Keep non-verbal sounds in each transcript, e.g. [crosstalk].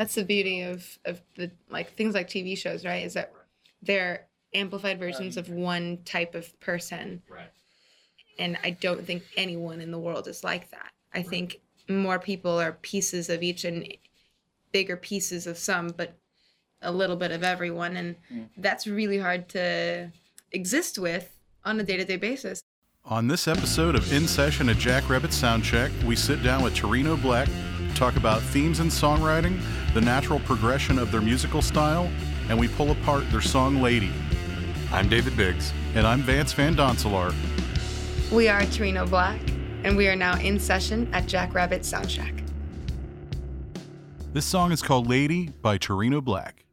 That's the beauty of of the like things like TV shows, right? Is that they're amplified versions of one type of person. Right. And I don't think anyone in the world is like that. I think more people are pieces of each and bigger pieces of some, but a little bit of everyone. And mm. that's really hard to exist with on a day to day basis. On this episode of In Session at Jackrabbit Soundcheck, we sit down with Torino Black to talk about themes in songwriting, the natural progression of their musical style, and we pull apart their song Lady. I'm David Biggs. And I'm Vance Van Doncelar. We are Torino Black, and we are now in session at Jackrabbit Soundcheck. This song is called Lady by Torino Black.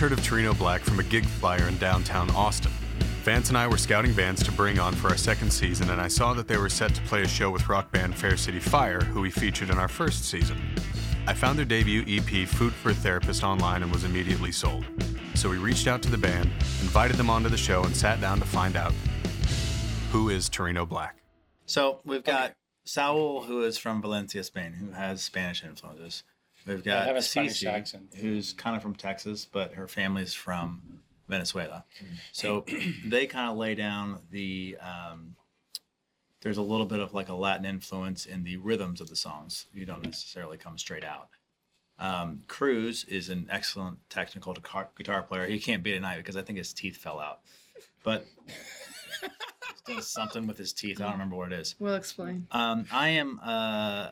Heard of Torino Black from a gig flyer in downtown Austin. Vance and I were scouting bands to bring on for our second season, and I saw that they were set to play a show with rock band Fair City Fire, who we featured in our first season. I found their debut EP, Food for a Therapist, online and was immediately sold. So we reached out to the band, invited them onto the show, and sat down to find out who is Torino Black. So we've got Saul, who is from Valencia, Spain, who has Spanish influences. We've got have a Cece, who's kind of from Texas, but her family's from Venezuela. So [clears throat] they kind of lay down the. Um, there's a little bit of like a Latin influence in the rhythms of the songs. You don't necessarily come straight out. Um, Cruz is an excellent technical guitar, guitar player. He can't be tonight because I think his teeth fell out. But [laughs] he does something with his teeth. I don't remember what it is. We'll explain. Um, I am. Uh,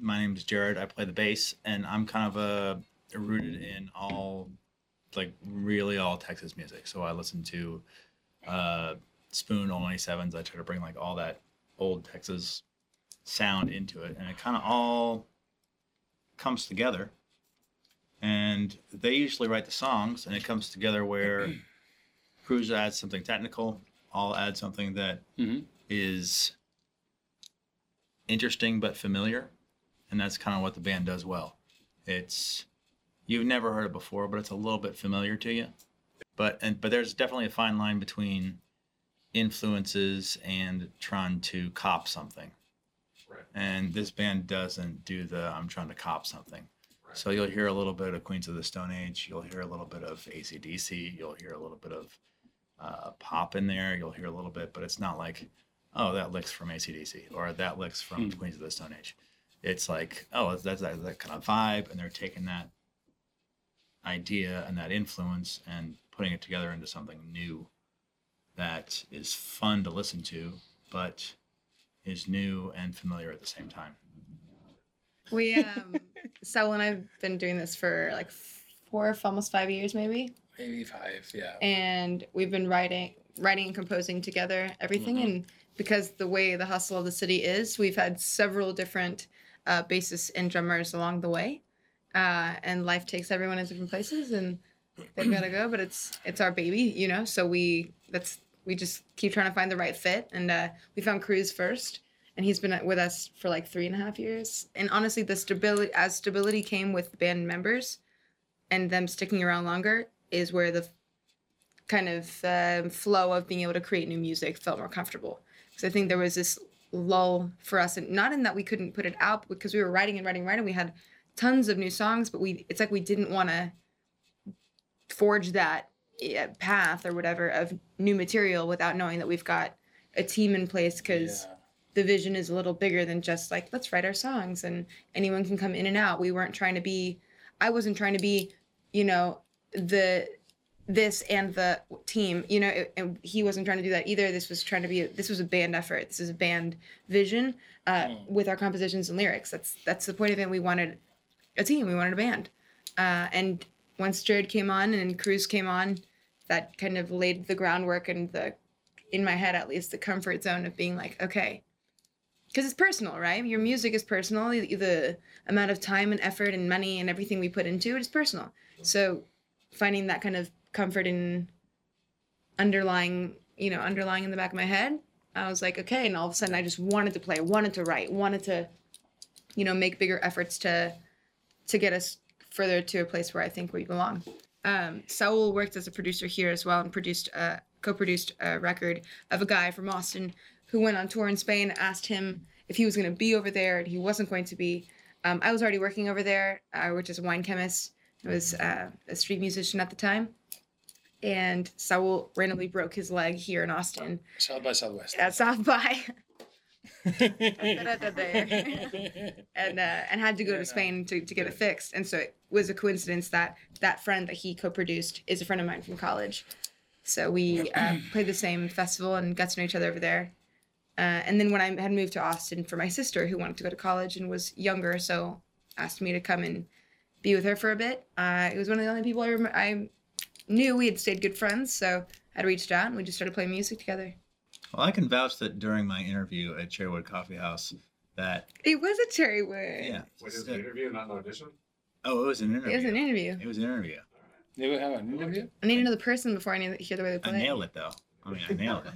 my name is Jared. I play the bass, and I'm kind of uh, rooted in all, like really all Texas music. So I listen to uh, Spoon, Old 97's. I try to bring like all that old Texas sound into it, and it kind of all comes together. And they usually write the songs, and it comes together where [clears throat] Cruz adds something technical. I'll add something that is Mhm. interesting but familiar, and that's kind of what the band does well. It's you've never heard it before, but it's a little bit familiar to you. But and but there's definitely a fine line between influences and trying to cop something. Right. And this band doesn't do the I'm trying to cop something. Right. So you'll hear a little bit of Queens of the Stone Age. You'll hear a little bit of ACDC. You'll hear a little bit of uh, pop in there. You'll hear a little bit, but it's not like, oh, that licks from ACDC or that licks from Queens of the Stone Age. It's like, oh, that's that's that, that kind of vibe, and they're taking that idea and that influence and putting it together into something new that is fun to listen to, but is new and familiar at the same time. We um [laughs] Saul and I've been doing this for like four, almost five years maybe. Maybe five, yeah. and we've been writing writing and composing together everything and because the way the hustle of the city is we've had several different uh, bassists and drummers along the way. Uh, and life takes everyone in different places and they've got to go but it's it's our baby you know? So we that's we just keep trying to find the right fit. And uh, we found cruz first and he's been with us for like three and a half years. And honestly the stability as stability came with band members and them sticking around longer is where the kind of um, flow of being able to create new music felt more comfortable. Because I think there was this lull for us, and not in that we couldn't put it out because we were writing and writing, and writing. We had tons of new songs, but we it's like we didn't want to forge that path or whatever of new material without knowing that we've got a team in place because Yeah. the vision is a little bigger than just like let's write our songs and anyone can come in and out. We weren't trying to be I wasn't trying to be, you know, the this and the team, you know, it- and he wasn't trying to do that either. This was trying to be this was a band effort. This is a band vision uh, with our compositions and lyrics. That's that's the point of it. We wanted a team. We wanted a band. Uh, and once Jared came on and Cruz came on, that kind of laid the groundwork and the in my head at least the comfort zone of being like, okay, because it's personal, right? Your music is personal. The, the amount of time and effort and money and everything we put into it is personal. So finding that kind of comfort in underlying, you know, underlying in the back of my head, I was like, okay. And all of a sudden, I just wanted to play, wanted to write, wanted to, you know, make bigger efforts to to get us further to a place where I think we belong. Um, Saul worked as a producer here as well and produced, a, co-produced a record of a guy from Austin who went on tour in Spain. Asked him if he was going to be over there, and he wasn't going to be. Um, I was already working over there, uh, which is a wine chemist. I was uh, a street musician at the time, and Saul randomly broke his leg here in Austin South by Southwest. at South by. [laughs] [laughs] and uh, and had to go to Spain to, to get it fixed. And so it was a coincidence that that friend that he co-produced is a friend of mine from college. So we uh, [clears throat] played the same festival and got to know each other over there. Uh, and then when I had moved to Austin for my sister, who wanted to go to college and was younger, so asked me to come and be with her for a bit. Uh, it was one of the only people I, rem- I knew. We had stayed good friends, so I'd reached out and we just started playing music together. Well, I can vouch that during my interview at Cherrywood Coffee House, that It was a cherry wood. yeah. Was it an interview, not an audition? Oh, it was an interview. It was an interview. It was an interview. Did we have an interview? I need another person before I need to hear the way they I play. nailed it though. I mean, I [laughs] nailed it.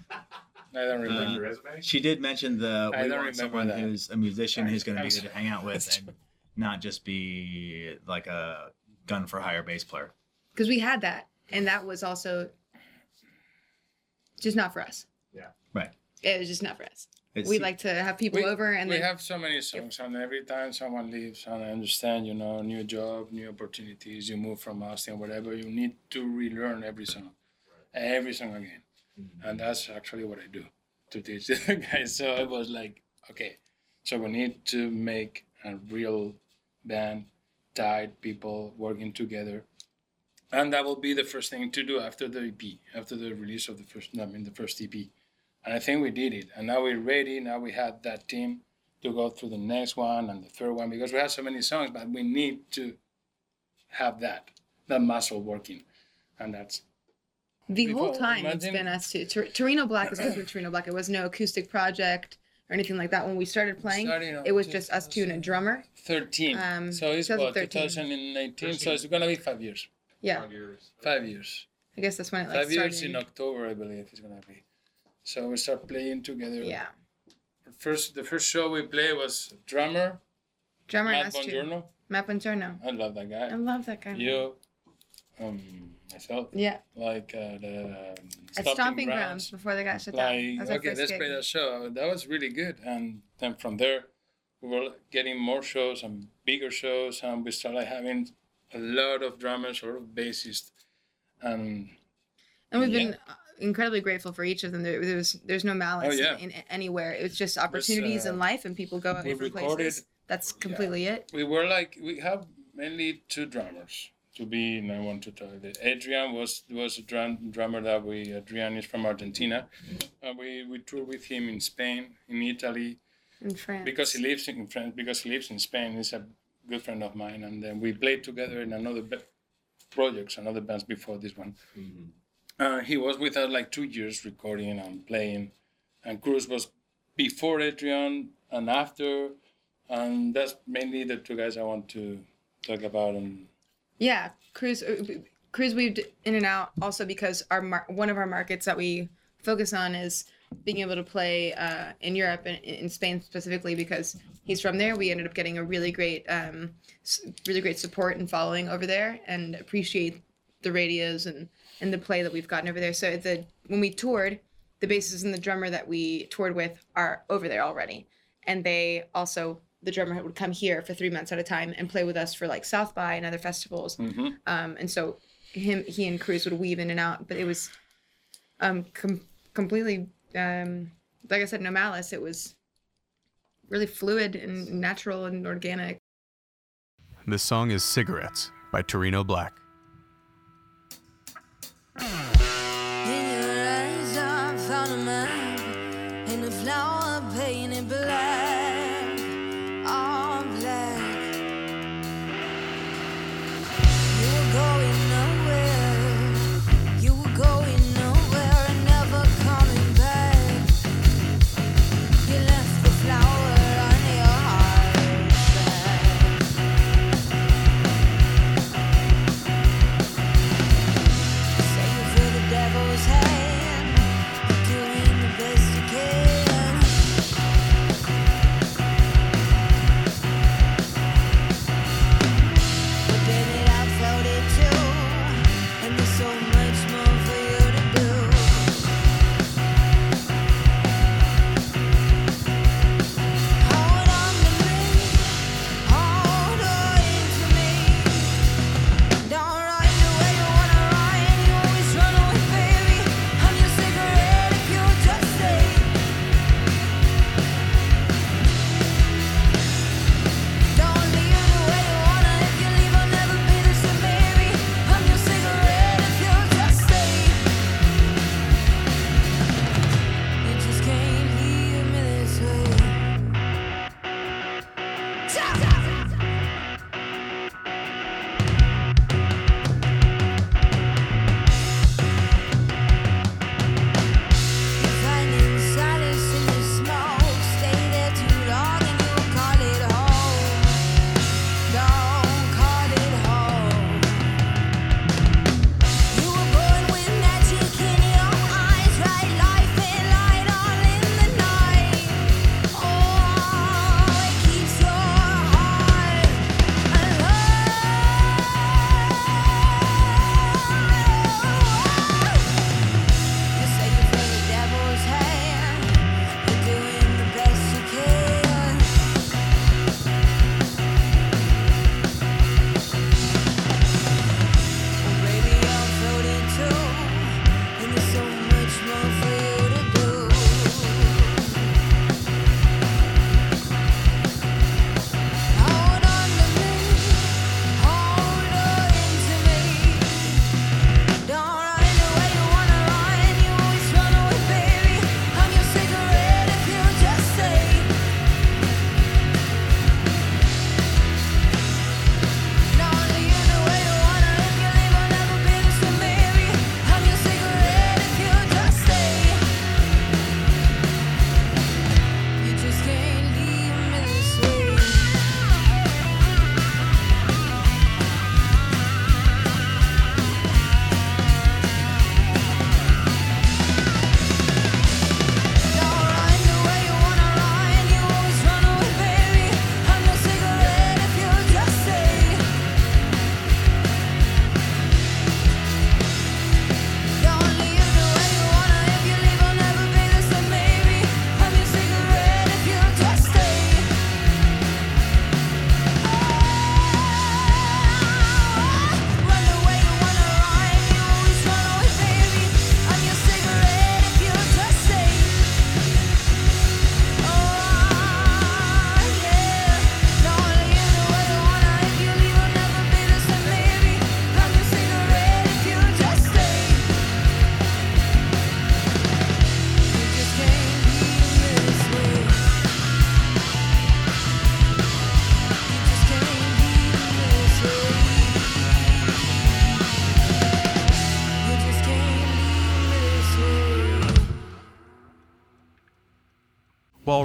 I don't remember. Uh, she did mention the I we don't want someone that. who's a musician who's going to be good to hang out with and not just be like a gun for hire bass player. Because we had that, and that was also just not for us. Yeah. Right. It was just not for us. It's, we like to have people We- over and we then have so many songs, and every time someone leaves, and I understand, you know, new job, new opportunities, you move from Austin, whatever, you need to relearn every song, every song again, mm-hmm. and that's actually what I do to teach [laughs] the guys. So it was like, okay, so we need to make a real band, tight people working together. And that will be the first thing to do after the EP, after the release of the first, I mean, the first EP. And I think we did it. And now we're ready. Now we have that team to go through the next one and the third one because we have so many songs, but we need to have that, that muscle working. And that's the whole People time it's been us two. Tor- Torino Black has always been Torino Black. It was no acoustic project or anything like that. When we started playing, Starting it was just us two and a drummer. 13. Um, so it's what, 2013. 2018. So it's going to be five years. Yeah, Five years. I guess that's when it like five years started. in October, I believe it's going to be. So we start playing together. yeah, First, the first show we played was drummer, drummer and Matt us. Bongiorno. Matt Bongiorno. I love that guy. I love that guy. You, um, myself, Yeah, like uh, the um, at Stomping Grounds before they got shut down. Like, That was okay, let's gig. play that show. That was really good. And then from there, we were getting more shows and bigger shows, and we started having a lot of drummers a lot of bassists. And And we've Yeah. been incredibly grateful for each of them. There, there's there's no malice Oh, yeah. in, in anywhere. It's just opportunities uh, in life, and people go we different recorded- places. That's completely it. we were like, we have mainly two drummers. To be, and I want to tell you that Adrian was was a drum, drummer that we. Adrian is from Argentina, we we toured with him in Spain, in Italy, In France, because he lives in France, because he lives in Spain, he's a good friend of mine, and then we played together in another ba- projects, another bands before this one. Uh, he was with us like two years recording and playing, and Cruz was before Adrian and after, and that's mainly the two guys I want to talk about. And yeah, Cruz, uh, Cruz weaved in and out. Also because our mar- one of our markets that we focus on is being able to play uh, in Europe and in Spain specifically because he's from there. We ended up getting a really great, um, really great support and following over there, and appreciate the radios and and the play that we've gotten over there. So the when we toured, the bassist and the drummer that we toured with are over there already, and they also the drummer would come here for three months at a time and play with us for like South by and other festivals. Um, and so him, he and Cruz would weave in and out, but it was um, com- completely, um, like I said, no malice. It was really fluid and natural and organic. This song is Cigarettes by Torino Black.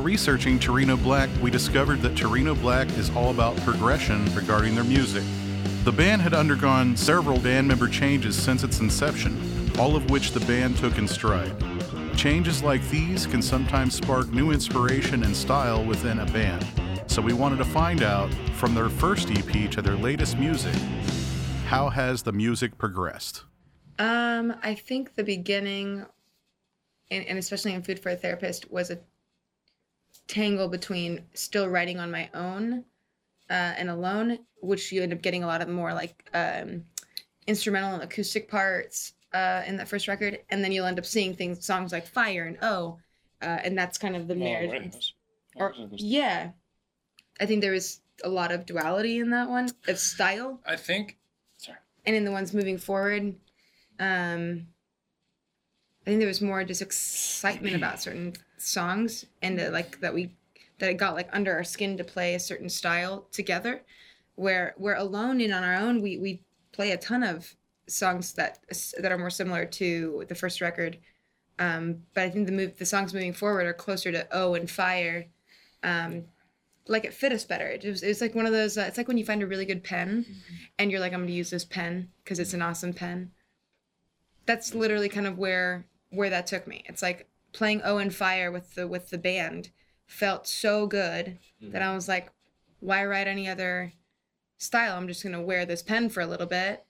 Researching Torino Black, we discovered that Torino Black is all about progression regarding their music. The band had undergone several band member changes since its inception, all of which the band took in stride. Changes like these can sometimes spark new inspiration and style within a band. So we wanted to find out from their first EP to their latest music, how has the music progressed? Um, I think the beginning, and, and especially in Food for a Therapist, was a tangle between still writing on my own uh, and alone, which you end up getting a lot of more like um, instrumental and acoustic parts uh, in that first record, and then you'll end up seeing things, songs like Fire and Oh, uh, and that's kind of the Oh, marriage. Or yeah, I think there was a lot of duality in that one of style I think. Sorry. and in the ones moving forward um i think there was more just excitement about certain songs and that like that we that it got like under our skin to play a certain style together where we're alone and on our own we we play a ton of songs that that are more similar to the first record um but i think the move the songs moving forward are closer to oh and fire um like it fit us better. It was, it was like one of those. Uh, it's like when you find a really good pen, and you're like, I'm going to use this pen because it's an awesome pen. That's literally kind of where where that took me. It's like playing O and Fire with the with the band felt so good that I was like, why write any other style? I'm just going to wear this pen for a little bit.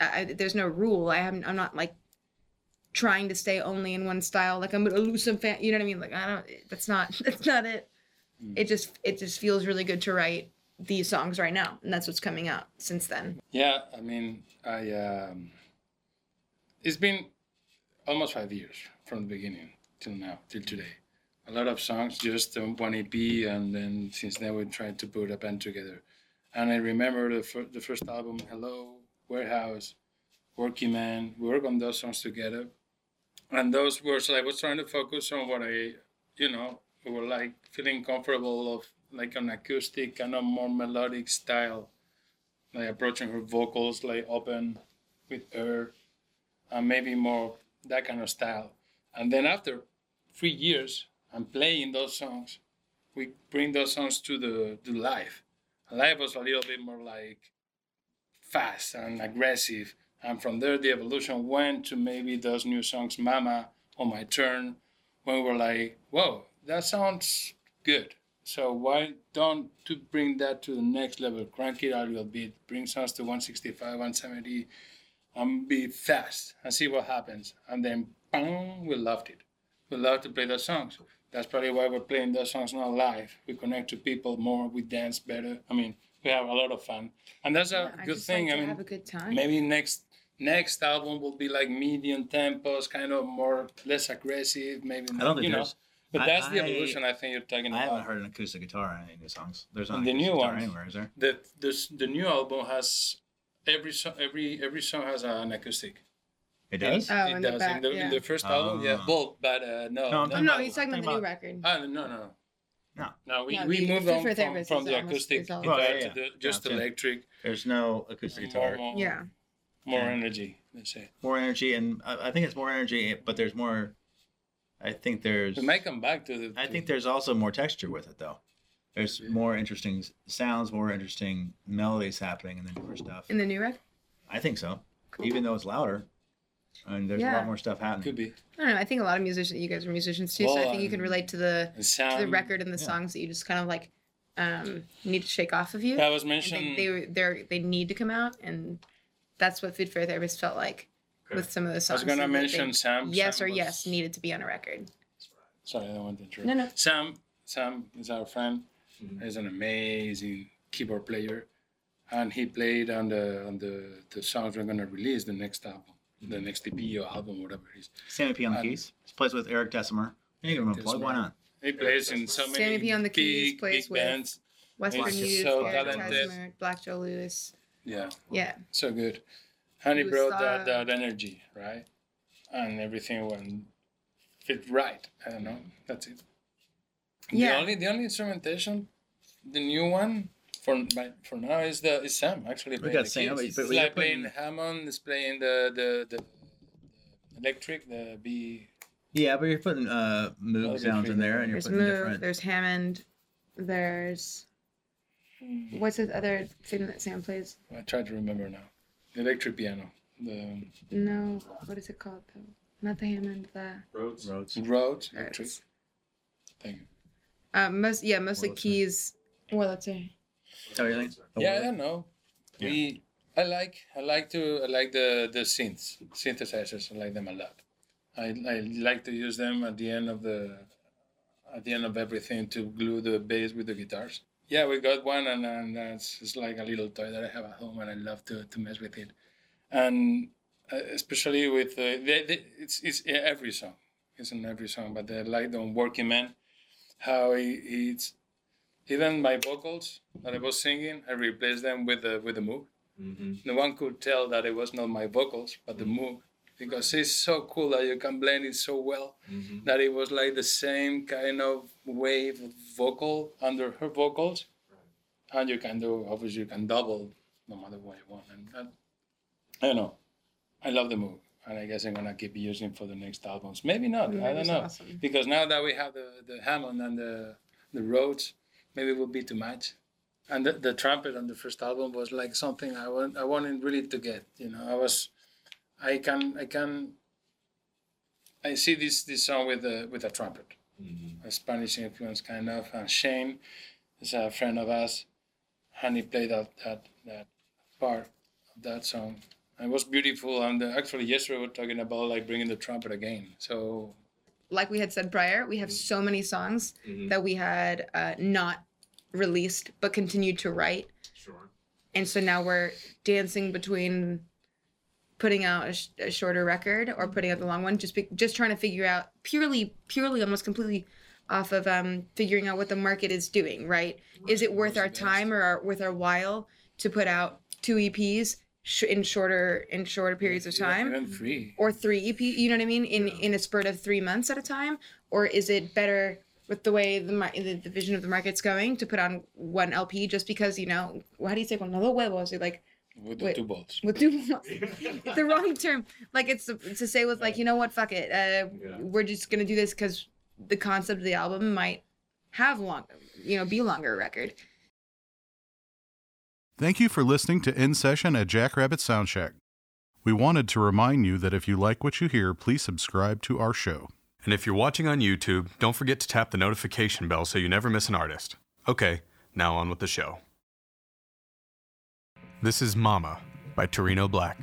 I, there's no rule. I haven't. I'm not like trying to stay only in one style. Like I'm gonna lose some fan. You know what I mean? Like I don't. That's not. [laughs] That's not it it just it just feels really good to write these songs right now and that's what's coming out since then Yeah, I mean, I um, it's been almost five years from the beginning till now, till today. A lot of songs, just one EP, and then since then we tried to put a band together. And I remember the fir- the first album, Hello, Warehouse, Working Man. We worked on those songs together, and those were so I was trying to focus on what I, you know, we were like feeling comfortable of like an acoustic kind of more melodic style like approaching her vocals like open with her and maybe more that kind of style and then after three years i'm playing those songs we bring those songs to the to live live was a little bit more like fast and aggressive and from there the evolution went to maybe those new songs mama on my turn when we were like whoa that sounds good so why don't to bring that to the next level? Crank it out a little bit, bring sounds to 165, 170, and be fast and see what happens. And then, bang, we loved it. We love to play those songs. That's probably why we're playing those songs now live. We connect to people more. We dance better. I mean, we have a lot of fun, and that's a I good just thing. like I mean, have a good time maybe next next album will be like medium tempos, kind of more less aggressive. Maybe I don't think you know. there's. But I- that's the evolution I think you're talking I about. I haven't heard an acoustic guitar in any of the songs. There's not the new acoustic guitar anywhere, is there? the this, the new album has every every every song has an acoustic. It does. Oh, it in the does. back, in, the, yeah. in the first album, yeah, Ah. both, but uh, no, No, I'm oh talking no about- he's talking about the new about- record Ah, no, no, no. No. No, we, No, we the- moved the on Food for from, from the acoustic guitar Oh, yeah, to the just Gotcha. electric, There's no acoustic more, guitar. more, yeah more Yeah. energy. Let's say More energy, and I, I think it's more energy, but there's more. I think there's. we might come back to the. I think there's also more texture with it, though. There's more interesting sounds, more interesting melodies happening in the newer stuff. in the new record I think so. Even though it's louder, and there's a Yeah. lot more stuff happening. could be i don't know i think a lot of musicians you guys are musicians too so i Well, think you can um, relate to the the to sound. the record and the yeah. songs that you just kind of like um need to shake off of you I was and they, mentioning. they they they need to come out and that's what food for a therapist felt like with some of the songs. I songs was gonna that they- mention Sam. yes Sam or was- yes needed to be on a record Sorry, I don't want to interrupt. No, no. Sam, Sam is our friend. He's an amazing keyboard player, and he played on the on the the songs we're gonna release the next album, the next EP or album, whatever it is. Sammy P on the Um, keys. He plays with Eric Tessmer. You give him a plug. Why Tessmer. not? He plays in so many Sammy P on the keys big, plays big with- bands. western He's youth so Eric talented. Tessmer, black joe lewis Yeah, yeah so good. And he He was, brought that that energy, right? And everything went fit right. I don't know. That's it. The Yeah. only the only instrumentation, the new one for by, for now is the is Sam actually playing got the Sam, keys. but we got like playing putting- Hammond, is playing the the, the the electric, the B Yeah, but you're putting uh Moog sounds in there, and you're There's putting Moog, different. there's Hammond, there's what's the other thing that Sam plays? I try to remember now. The electric piano, the No, what is it called though? Not the Hammond, the Roads. Rhodes. Rhodes electric. Rhodes. Thank you. um, most yeah, mostly Wurlitzer. keys. Wurlitzer. Oh, you? Yeah, I don't know. We, I like, I like to, I like the the synths, synthesizers. I like them a lot. I, I like to use them at the end of the, at the end of everything to glue the bass with the guitars. Yeah, we got one, and, and that's it's like a little toy that I have at home, and I love to, to mess with it. And uh, especially with uh, they, they, it's it's every song, it's in every song. But I like on Working Man, how he, it's even my vocals that I was singing, I replaced them with the with the Moog. Mm-hmm. No one could tell that it was not my vocals, but the mm-hmm. Moog, because it's so cool that you can blend it so well mm-hmm. that it was like the same kind of wave of vocal under her vocals, and you can do obviously you can double no matter what you want, and that, I don't know. I love the Moog, and I guess I'm gonna keep using for the next albums. Maybe not. I don't know awesome. because now that we have the the Hammond and the the Rhodes, maybe it will be too much. And the, the trumpet on the first album was like something I want I wanted really to get. You know, I was I can I can I see this this song with the with a trumpet, a Spanish influence kind of. And Shane is a friend of us, and he played that that that part of that song. And it was beautiful. And uh, actually, yesterday we were talking about like bringing the trumpet again. So Like we had said prior, we have so many songs that we had uh, not released but continued to write. Sure. and so now we're dancing between putting out a, sh- a shorter record or putting out the long one just be- just trying to figure out purely purely almost completely off of um figuring out what the market is doing right? Is it worth our time or our, worth our while to put out two eps sh- in shorter in shorter periods of time even free. or three EP, you know what I mean, in in a spurt of three months at a time, or is it better with the way the the, the vision of the market's going to put on one LP just because you know how do you say con los huevos? You're like with the Wait. two bolts. with two it's the wrong term. Like it's to, to say with like you know what, fuck it, uh, we're just gonna do this because the concept of the album might have long, you know, be longer record. Thank you for listening to In Session at Jackrabbit Soundcheck. We wanted to remind you that if you like what you hear, please subscribe to our show. And if you're watching on YouTube, don't forget to tap the notification bell so you never miss an artist. Okay, now on with the show. This is Mama by Torino Black.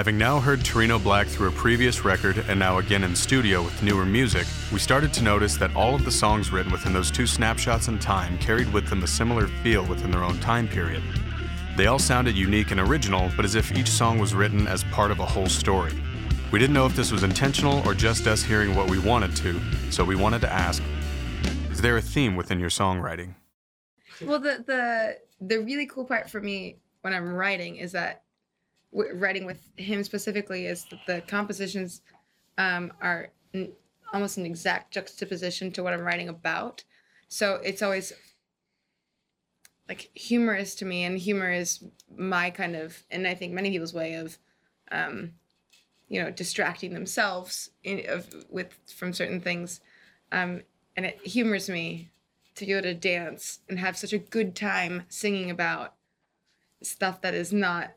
Having now heard Torino Black through a previous record and now again in studio with newer music, we started to notice that all of the songs written within those two snapshots in time carried with them a similar feel within their own time period. They all sounded unique and original, but as if each song was written as part of a whole story. We didn't know if this was intentional or just us hearing what we wanted to, so we wanted to ask Is there a theme within your songwriting? Well, the the the really cool part for me when I'm writing is that w- writing with him specifically is that the compositions um, are n- almost an exact juxtaposition to what I'm writing about. So it's always like humorous to me, and humor is my kind of, and I think many people's way of, um, you know, distracting themselves in, of with from certain things, um, and it humors me to go to dance and have such a good time singing about stuff that is not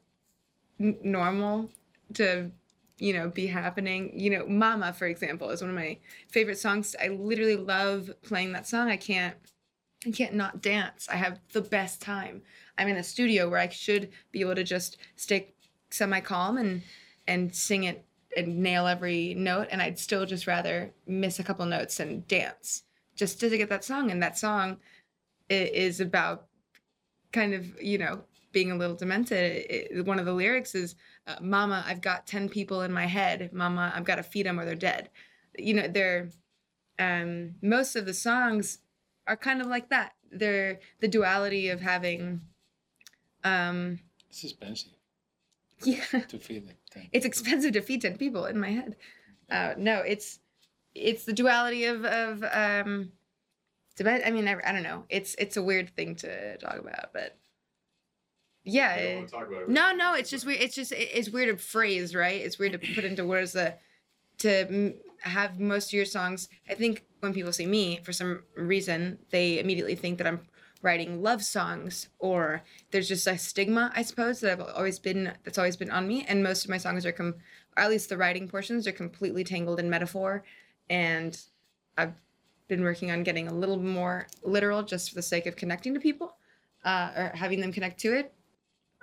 normal to you know be happening. You know mama for example is one of my favorite songs. I literally love playing that song. I can't i can't not dance. I have the best time. I'm in a studio where i should be able to just stay semi calm and and sing it and nail every note and i'd still just rather miss a couple notes and dance just to get that song. And that song is about kind of you know being a little demented it, one of the lyrics is uh, mama i've got 10 people in my head mama i've got to feed them or they're dead you know they're um most of the songs are kind of like that they're the duality of having um It's expensive yeah [laughs] to feed. Thank it's expensive to feed 10 people in my head uh, no it's it's the duality of of um. I mean, I, I don't know. It's it's a weird thing to talk about, but yeah. it- no, no, it's just weird. It's just it- it's weird to phrase, right? It's weird to put into words that to have most of your songs. I think when people see me, for some reason, they immediately think that I'm writing love songs, or there's just a stigma, I suppose, that I've always been that's always been on me. And most of my songs are com, or at least the writing portions are completely tangled in metaphor, and I've been working on getting a little more literal, just for the sake of connecting to people, uh, or having them connect to it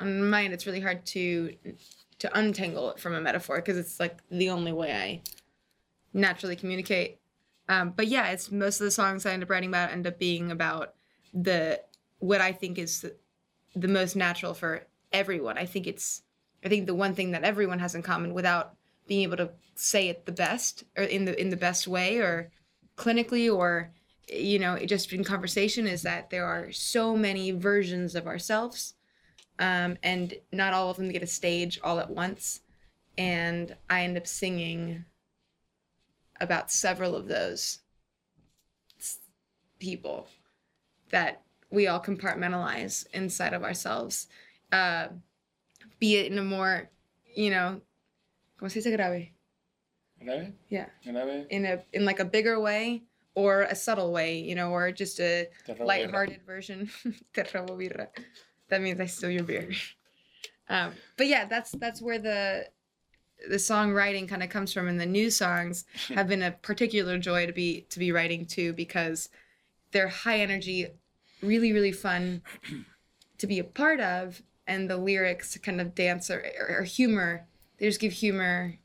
on mine it's really hard to to untangle it from a metaphor because it's like the only way i naturally communicate. Um, but yeah it's most of the songs i end up writing about end up being about the what i think is the, the most natural for everyone. I think it's i think the one thing that everyone has in common without being able to say it the best or in the in the best way or clinically or you know just in conversation is that there are so many versions of ourselves um, and not all of them get a stage all at once. And I end up singing about several of those people that we all compartmentalize inside of ourselves, uh, be it in a more, you know, ¿cómo se dice grave? ¿Grave? Yeah, ¿Grave? in a in like a bigger way or a subtle way, you know, or just a lighthearted version. Te robo birra. [laughs] That means I steal your beer. [laughs] Um, but yeah, that's that's where the the songwriting kind of comes from, and the new songs [laughs] have been a particular joy to be to be writing too because they're high energy, really really fun to be a part of, and the lyrics kind of dance or, or, or humor. They just give humor,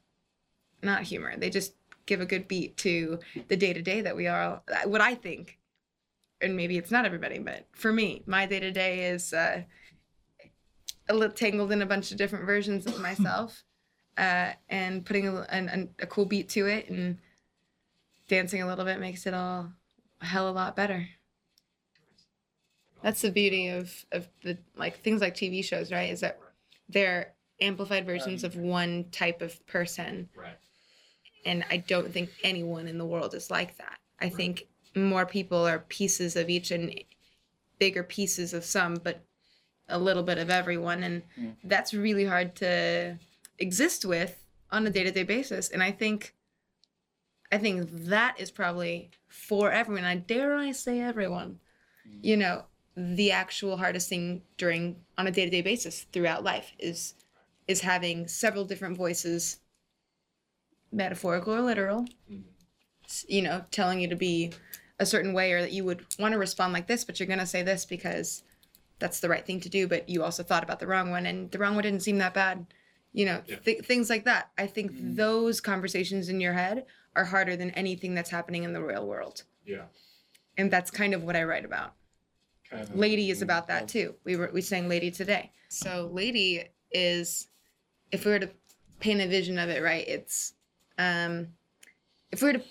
not humor. They just give a good beat to the day to day that we are. What I think and maybe it's not everybody, but for me, my day to day is uh, a little tangled in a bunch of different versions of myself, [laughs] uh, and putting a, an, a cool beat to it and dancing a little bit makes it all a hell of a lot better. That's the beauty of of the like things like TV shows, right? Is that they're amplified versions of one type of person. Right. And I don't think anyone in the world is like that. I think more people are pieces of each and bigger pieces of some, but a little bit of everyone. And mm-hmm. that's really hard to exist with on a day to day basis. And I think I think that is probably for everyone. I dare I say everyone. Mm-hmm. You know, the actual hardest thing during on a day to day basis throughout life is is having several different voices, metaphorical or literal, s- you know, telling you to be a certain way or that you would want to respond like this, but you're going to say this because that's the right thing to do, but you also thought about the wrong one and the wrong one didn't seem that bad. you know, Yeah. th- things like that. I think those conversations in your head are harder than anything that's happening in the real world. Yeah. And that's kind of what I write about. Kind of- Lady is about that too. We were we sang Lady today. So Lady is if we were to paint a vision of it, right, it's um if we were to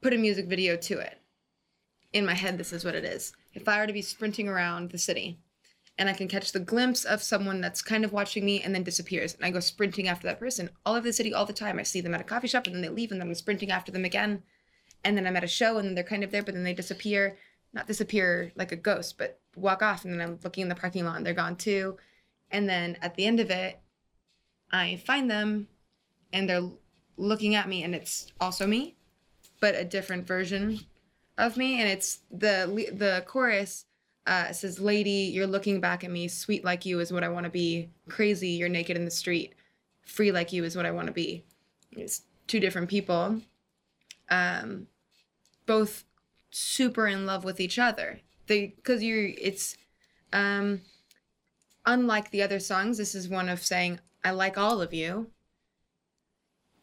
put a music video to it, in my head this is what it is. If I were to be sprinting around the city and I can catch the glimpse of someone that's kind of watching me and then disappears and I go sprinting after that person all over the city all the time. I see them at a coffee shop and then they leave and then I'm sprinting after them again. And then I'm at a show and they're kind of there, but then they disappear not disappear like a ghost, but walk off. And then I'm looking in the parking lot and they're gone too. And then at the end of it, I find them and they're looking at me and it's also me, but a different version of me. And it's the the chorus uh, says, "Lady, you're looking back at me. Sweet like you is what I want to be. Crazy, you're naked in the street. Free like you is what I want to be." It's two different people, um, both super in love with each other. They because you're it's um unlike the other songs, this is one of saying, I like all of you.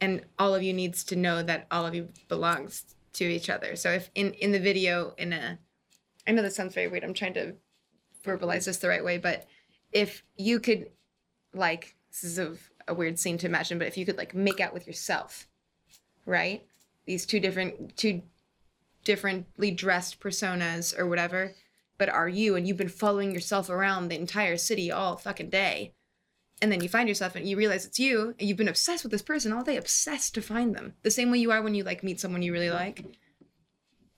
And all of you needs to know that all of you belongs to each other. So if in, in the video in a I know this sounds very weird, I'm trying to verbalize this the right way, but if you could like this is a, a weird scene to imagine, but if you could like make out with yourself, right? These two different two differently dressed personas or whatever, but are you and you've been following yourself around the entire city all fucking day. And then you find yourself and you realize it's you and you've been obsessed with this person all day, obsessed to find them. The same way you are when you like meet someone you really like.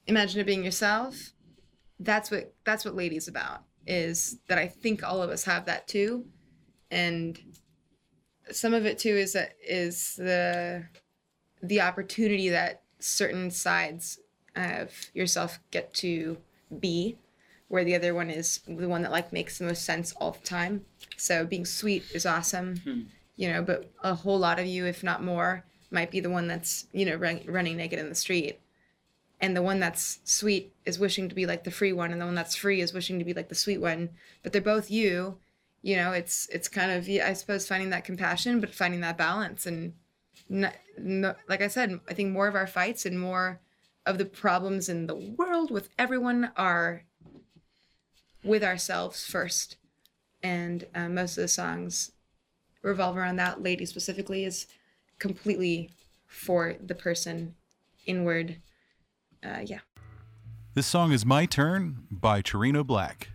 Imagine it being yourself. That's what that's what Lady's about is that I think all of us have that too. And some of it too is that is the the opportunity that certain sides of yourself get to be where the other one is the one that like makes the most sense all the time. So being sweet is awesome hmm. you know but a whole lot of you if not more might be the one that's you know run, running naked in the street. And the one that's sweet is wishing to be like the free one and the one that's free is wishing to be like the sweet one. But they're both you you know it's it's kind of i suppose finding that compassion but finding that balance. And no, like I said, I think more of our fights and more of the problems in the world with everyone are with ourselves first. And uh, most of the songs revolve around that. Lady specifically is completely for the person inward. Uh, yeah. This song is My Turn by Torino Black.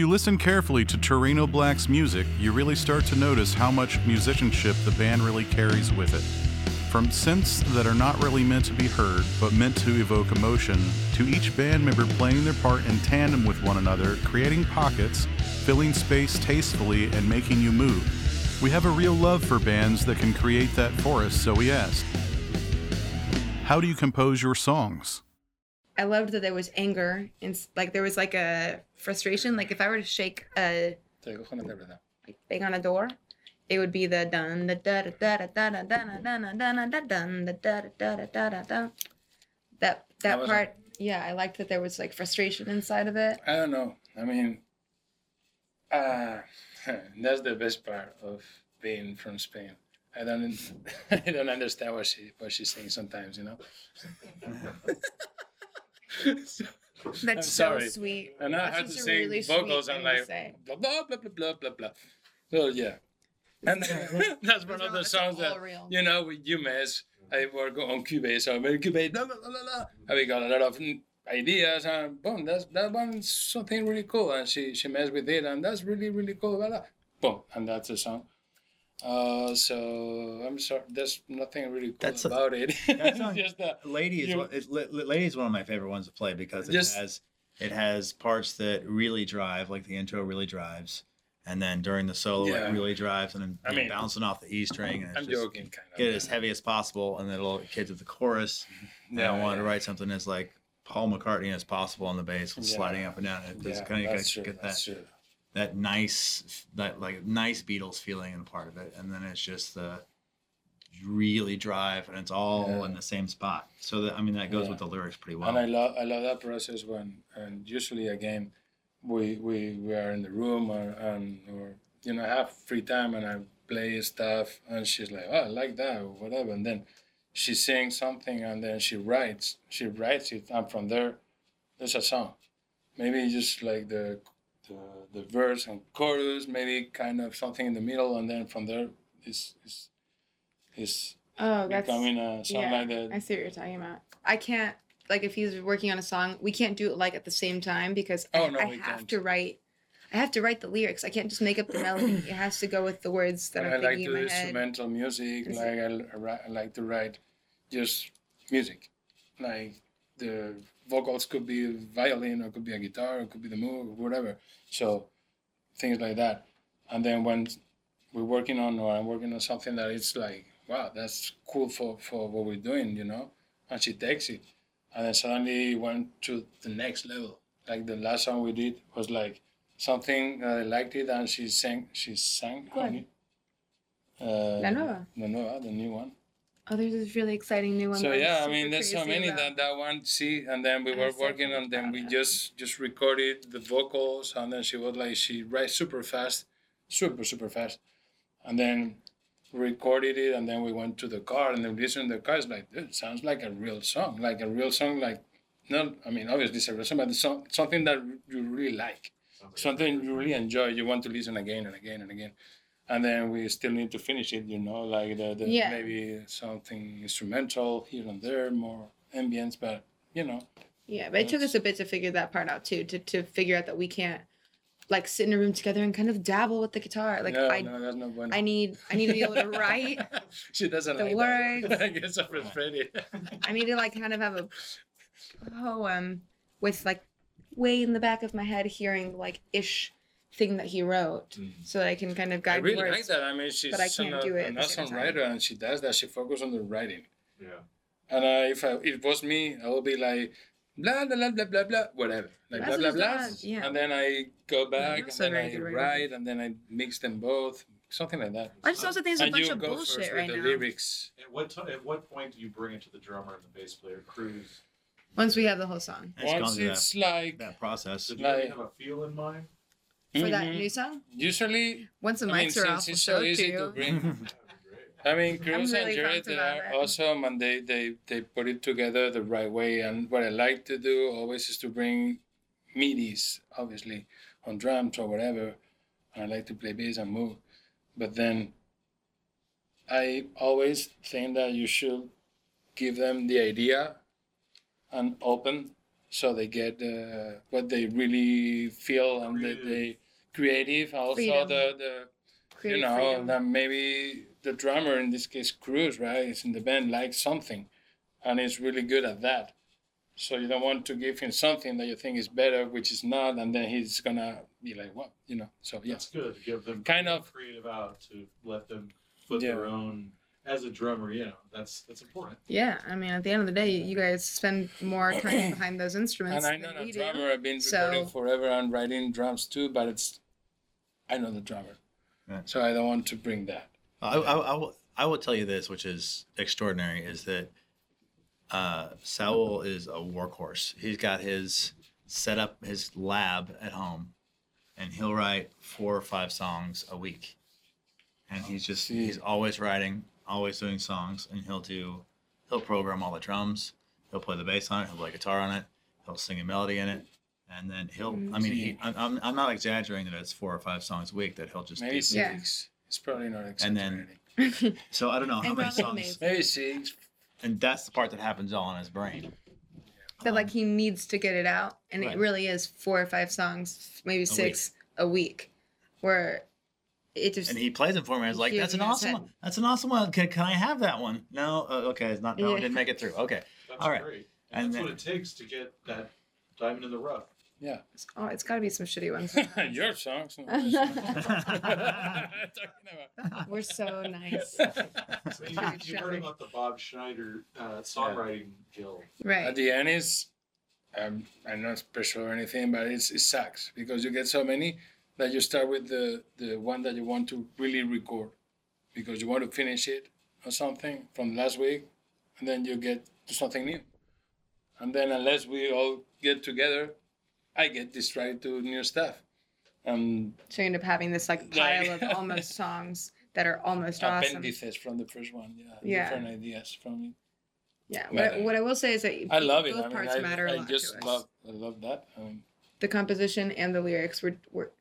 You listen carefully to Torino Black's music, you really start to notice how much musicianship the band really carries with it. From synths that are not really meant to be heard, but meant to evoke emotion, to each band member playing their part in tandem with one another, creating pockets, filling space tastefully, and making you move. We have a real love for bands that can create that for us, so we asked How do you compose your songs? I loved that there was anger and like there was like a frustration. Like if I were to shake a Te digo con la verdad. like, bang on a door, it would be the dun da da da da da da da da da da da da dun da da da da da da da. That That part, yeah, I liked that there was like frustration inside of it. I don't know. I mean, uh, that's the best part of being from Spain. I don't, I don't understand what she what she's saying sometimes. You know. So- That's sorry. so sweet. and I That's had to just a sing really sweet vocals. thing I'm to like say. blah blah blah blah blah blah blah. So yeah, and [laughs] that's one of the that's songs that real. you know with UMass. I work on Cubase, so I'm in Cubase, blah blah blah blah. blah. And we got a lot of mm, ideas, and boom, that's that one's something really cool, and she she messed with it, and that's really really cool. Blah, blah. Boom, and that's the song. Uh, so I'm sorry, there's nothing really cool That's a- about it. [laughs] that song- [laughs] just that. Lady is You- one, it, Li- Li- Lady is one of my favorite ones to play because it Just- has it has parts that really drive, like the intro really drives, and then during the solo Yeah. it really drives, and then I you're mean, bouncing off the E string, and it's I'm just joking, kind of. get it as heavy as possible, and then a little kids at the chorus. [laughs] Yeah, I wanted to write something as like Paul McCartney as possible on the bass, Yeah. sliding up and down. It just Yeah, kind of that's get, true. get That's that true. That nice that like nice Beatles feeling in part of it, and then it's just the really drive, and it's all Yeah. in the same spot. So that I mean that goes Yeah. with the lyrics pretty well. And I love I love that process when and usually again we we, we are in the room or and or you know I have free time and I play stuff and she's like oh I like that or whatever and then she sings something and then she writes she writes it and from there there's a song maybe just like the the, the verse and chorus maybe kind of something in the middle and then from there is is is Oh, that's becoming a song yeah. like that I see what you're talking about. I can't like if he's working on a song, we can't do it like at the same time because oh, I, Oh, no, I have can't. to write. I have to write the lyrics. I can't just make up the melody. It has to go with the words that I'm I like thinking to in do my head. instrumental music. Is Like I, I I like to write just music. Like the vocals could be violin or could be a guitar or could be the move or whatever. So things like that. And then when we're working on or I'm working on something that it's like, wow, that's cool for, for what we're doing, you know? And she takes it. And then suddenly went to the next level. Like the last song we did was like something that I liked it and she sang she sang it. Uh, La nueva? La nueva, the new one. Oh, there's this really exciting new one. So yeah, I mean, there's so many about. that that one. See, and then we I'm were working crazy on them. We that. just just recorded the vocals, and then she was like, she writes super fast, super super fast, and then recorded it, and then we went to the car, and then we listened to the car. It's like, dude, it sounds like a real song, like a real song, like not. I mean, obviously it's a real song, but it's something that you really like, something you really enjoy. You want to listen again and again and again. And then we still need to finish it, you know, like the, the Yeah. maybe something instrumental here and there, more ambience, but you know, Yeah, but it took us a bit to figure that part out too. To to figure out that we can't like sit in a room together and kind of dabble with the guitar. Like no, I no, that's not bueno. I need I need to be able to write. [laughs] she doesn't the like words. that. [laughs] I get so frustrated. [laughs] I need to like kind of have a poem with like way in the back of my head hearing like ish thing that he wrote so that I can kind of guide I really words. like that. I mean, she's but I can't an, do it at an awesome writer, and she does that. She focuses on the writing. Yeah. And uh, if I, it was me, I would be like, blah blah blah blah blah blah, whatever, like That's blah blah blah. yeah. And then I go back, and then I good writer. write, and then I mix them both, something like that. I just also think it's a and bunch you of go first bullshit with right the now. lyrics. At what ti at what point do you bring it to the drummer and the bass player? Cruz. Once we have the whole song. It's gone Once through it's that, like that process. Did you already Like- have a feel in mind? For that Mhm. new song? usually Once the I mean, are since off, we'll show so it to easy to bring. That'd be great. I mean, Cruz really and Jared they are it. awesome, and they, they they put it together the right way. And what I like to do always is to bring midis, obviously, on drums or whatever. And I like to play bass and move, but then I always think that you should give them the idea and open so they get uh, what they really feel and that they creative. Also Freedom. the the Creative you know freedom. that maybe the drummer in this case Cruz right is in the band likes something, and is really good at that. So you don't want to give him something that you think is better, which is not, and then he's gonna be like, "What?" You know. So yeah That's good give them Kind of. creative out to let them put Yeah. their own as a drummer. You know, that's that's important. Yeah, I mean, at the end of the day, you guys spend more [coughs] time behind those instruments and I'm than a we do. drummer. I've been So- recording forever and writing drums too, but it's I know the drummer, Right. so I don't want to bring that. I, I, I, will, I will tell you this, which is extraordinary, is that uh, Saul is a workhorse. He's got his set up his lab at home, and he'll write four or five songs a week. And he's just he's always writing, always doing songs, and he'll do he'll program all the drums, he'll play the bass on it, he'll play guitar on it, he'll sing a melody in it. And then he'll, I mean, he, I'm, I'm- I'm not exaggerating that it's four or five songs a week that he'll just Maybe do. Yeah. six. It's probably not exaggerating. And then- [laughs] So I don't know how many songs. amazing. Maybe six. and that's the part that happens all in his brain. that like he needs to get it out, and Right. it really is four or five songs, maybe six a week, where it just And he plays it for me. I was like, "That's an awesome one. That's an awesome one. Can, can I have that one?" No, uh, okay, it's not. No, Yeah. I didn't make it through. Okay, [laughs] That's All right. great. And, And that's then- what it takes to get that diamond in the rough. Yeah. oh, it's got to be some shitty ones. [laughs] [laughs] Your songs. not my songs. Talking about- We're so nice, So you, you heard about the Bob Schneider uh, songwriting guild. right? At the end is, um, I'm not special or anything, but it's, it sucks because you get so many that you start with the, the one that you want to really record because you want to finish it or something from last week and then you get to something new. And then unless we all get together, I get distracted to new stuff. Um, So you end up having this like Like- pile of almost [laughs] songs that are almost awesome. appendices from the first one, yeah, Yeah. different ideas from it. Yeah. But, What, I- what I will say is that I love it. both I mean, parts I, matter a I lot just to us. love, I love that. Um, the composition and the lyrics were were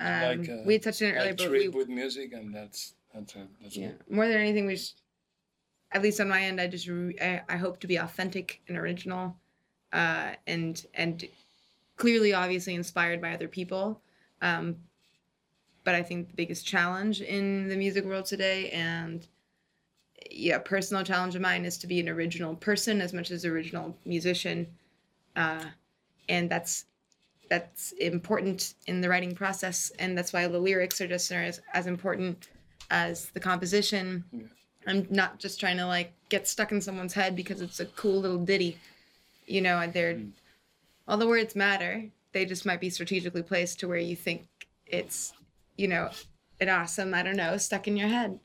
um, like, uh, we touched on it earlier, but we with music, and that's that's a, that's yeah more than anything we just at least on my end i just re- I, I hope to be authentic and original uh and and clearly obviously inspired by other people. Um but i think the biggest challenge in the music world today and yeah personal challenge of mine is to be an original person as much as original musician. Uh and that's that's important in the writing process and that's why the lyrics are just as, as important as the composition. I'm not just trying to like get stuck in someone's head because it's a cool little ditty. You know they're all the words matter. They just might be strategically placed to where you think it's you know an awesome i don't know stuck in your head.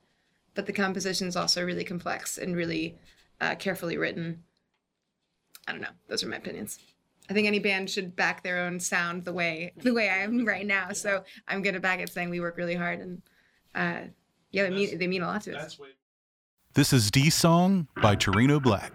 But the composition is also really complex and really uh, carefully written. I don't know. Those are my opinions I think any band should back their own sound the way the way I am [laughs] right now. So I'm gonna back it, saying we work really hard and uh, yeah, they mean they mean a lot to us. Way This is D Song by Torino Black.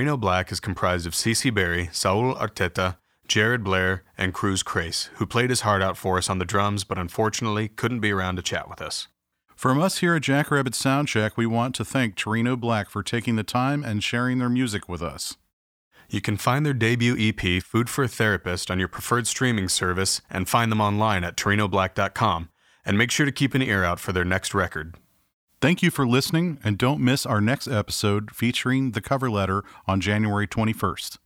Torino Black is comprised of Cece Berry, Saul Arteta, Jared Blair, and Cruz Crace, who played his heart out for us on the drums but unfortunately couldn't be around to chat with us. From us here at Jackrabbit Soundcheck, we want to thank Torino Black for taking the time and sharing their music with us. You can find their debut EP, Food for a Therapist, on your preferred streaming service and find them online at torinoblack.com. And make sure to keep an ear out for their next record. Thank you for listening, and don't miss our next episode featuring the cover letter on January 21st.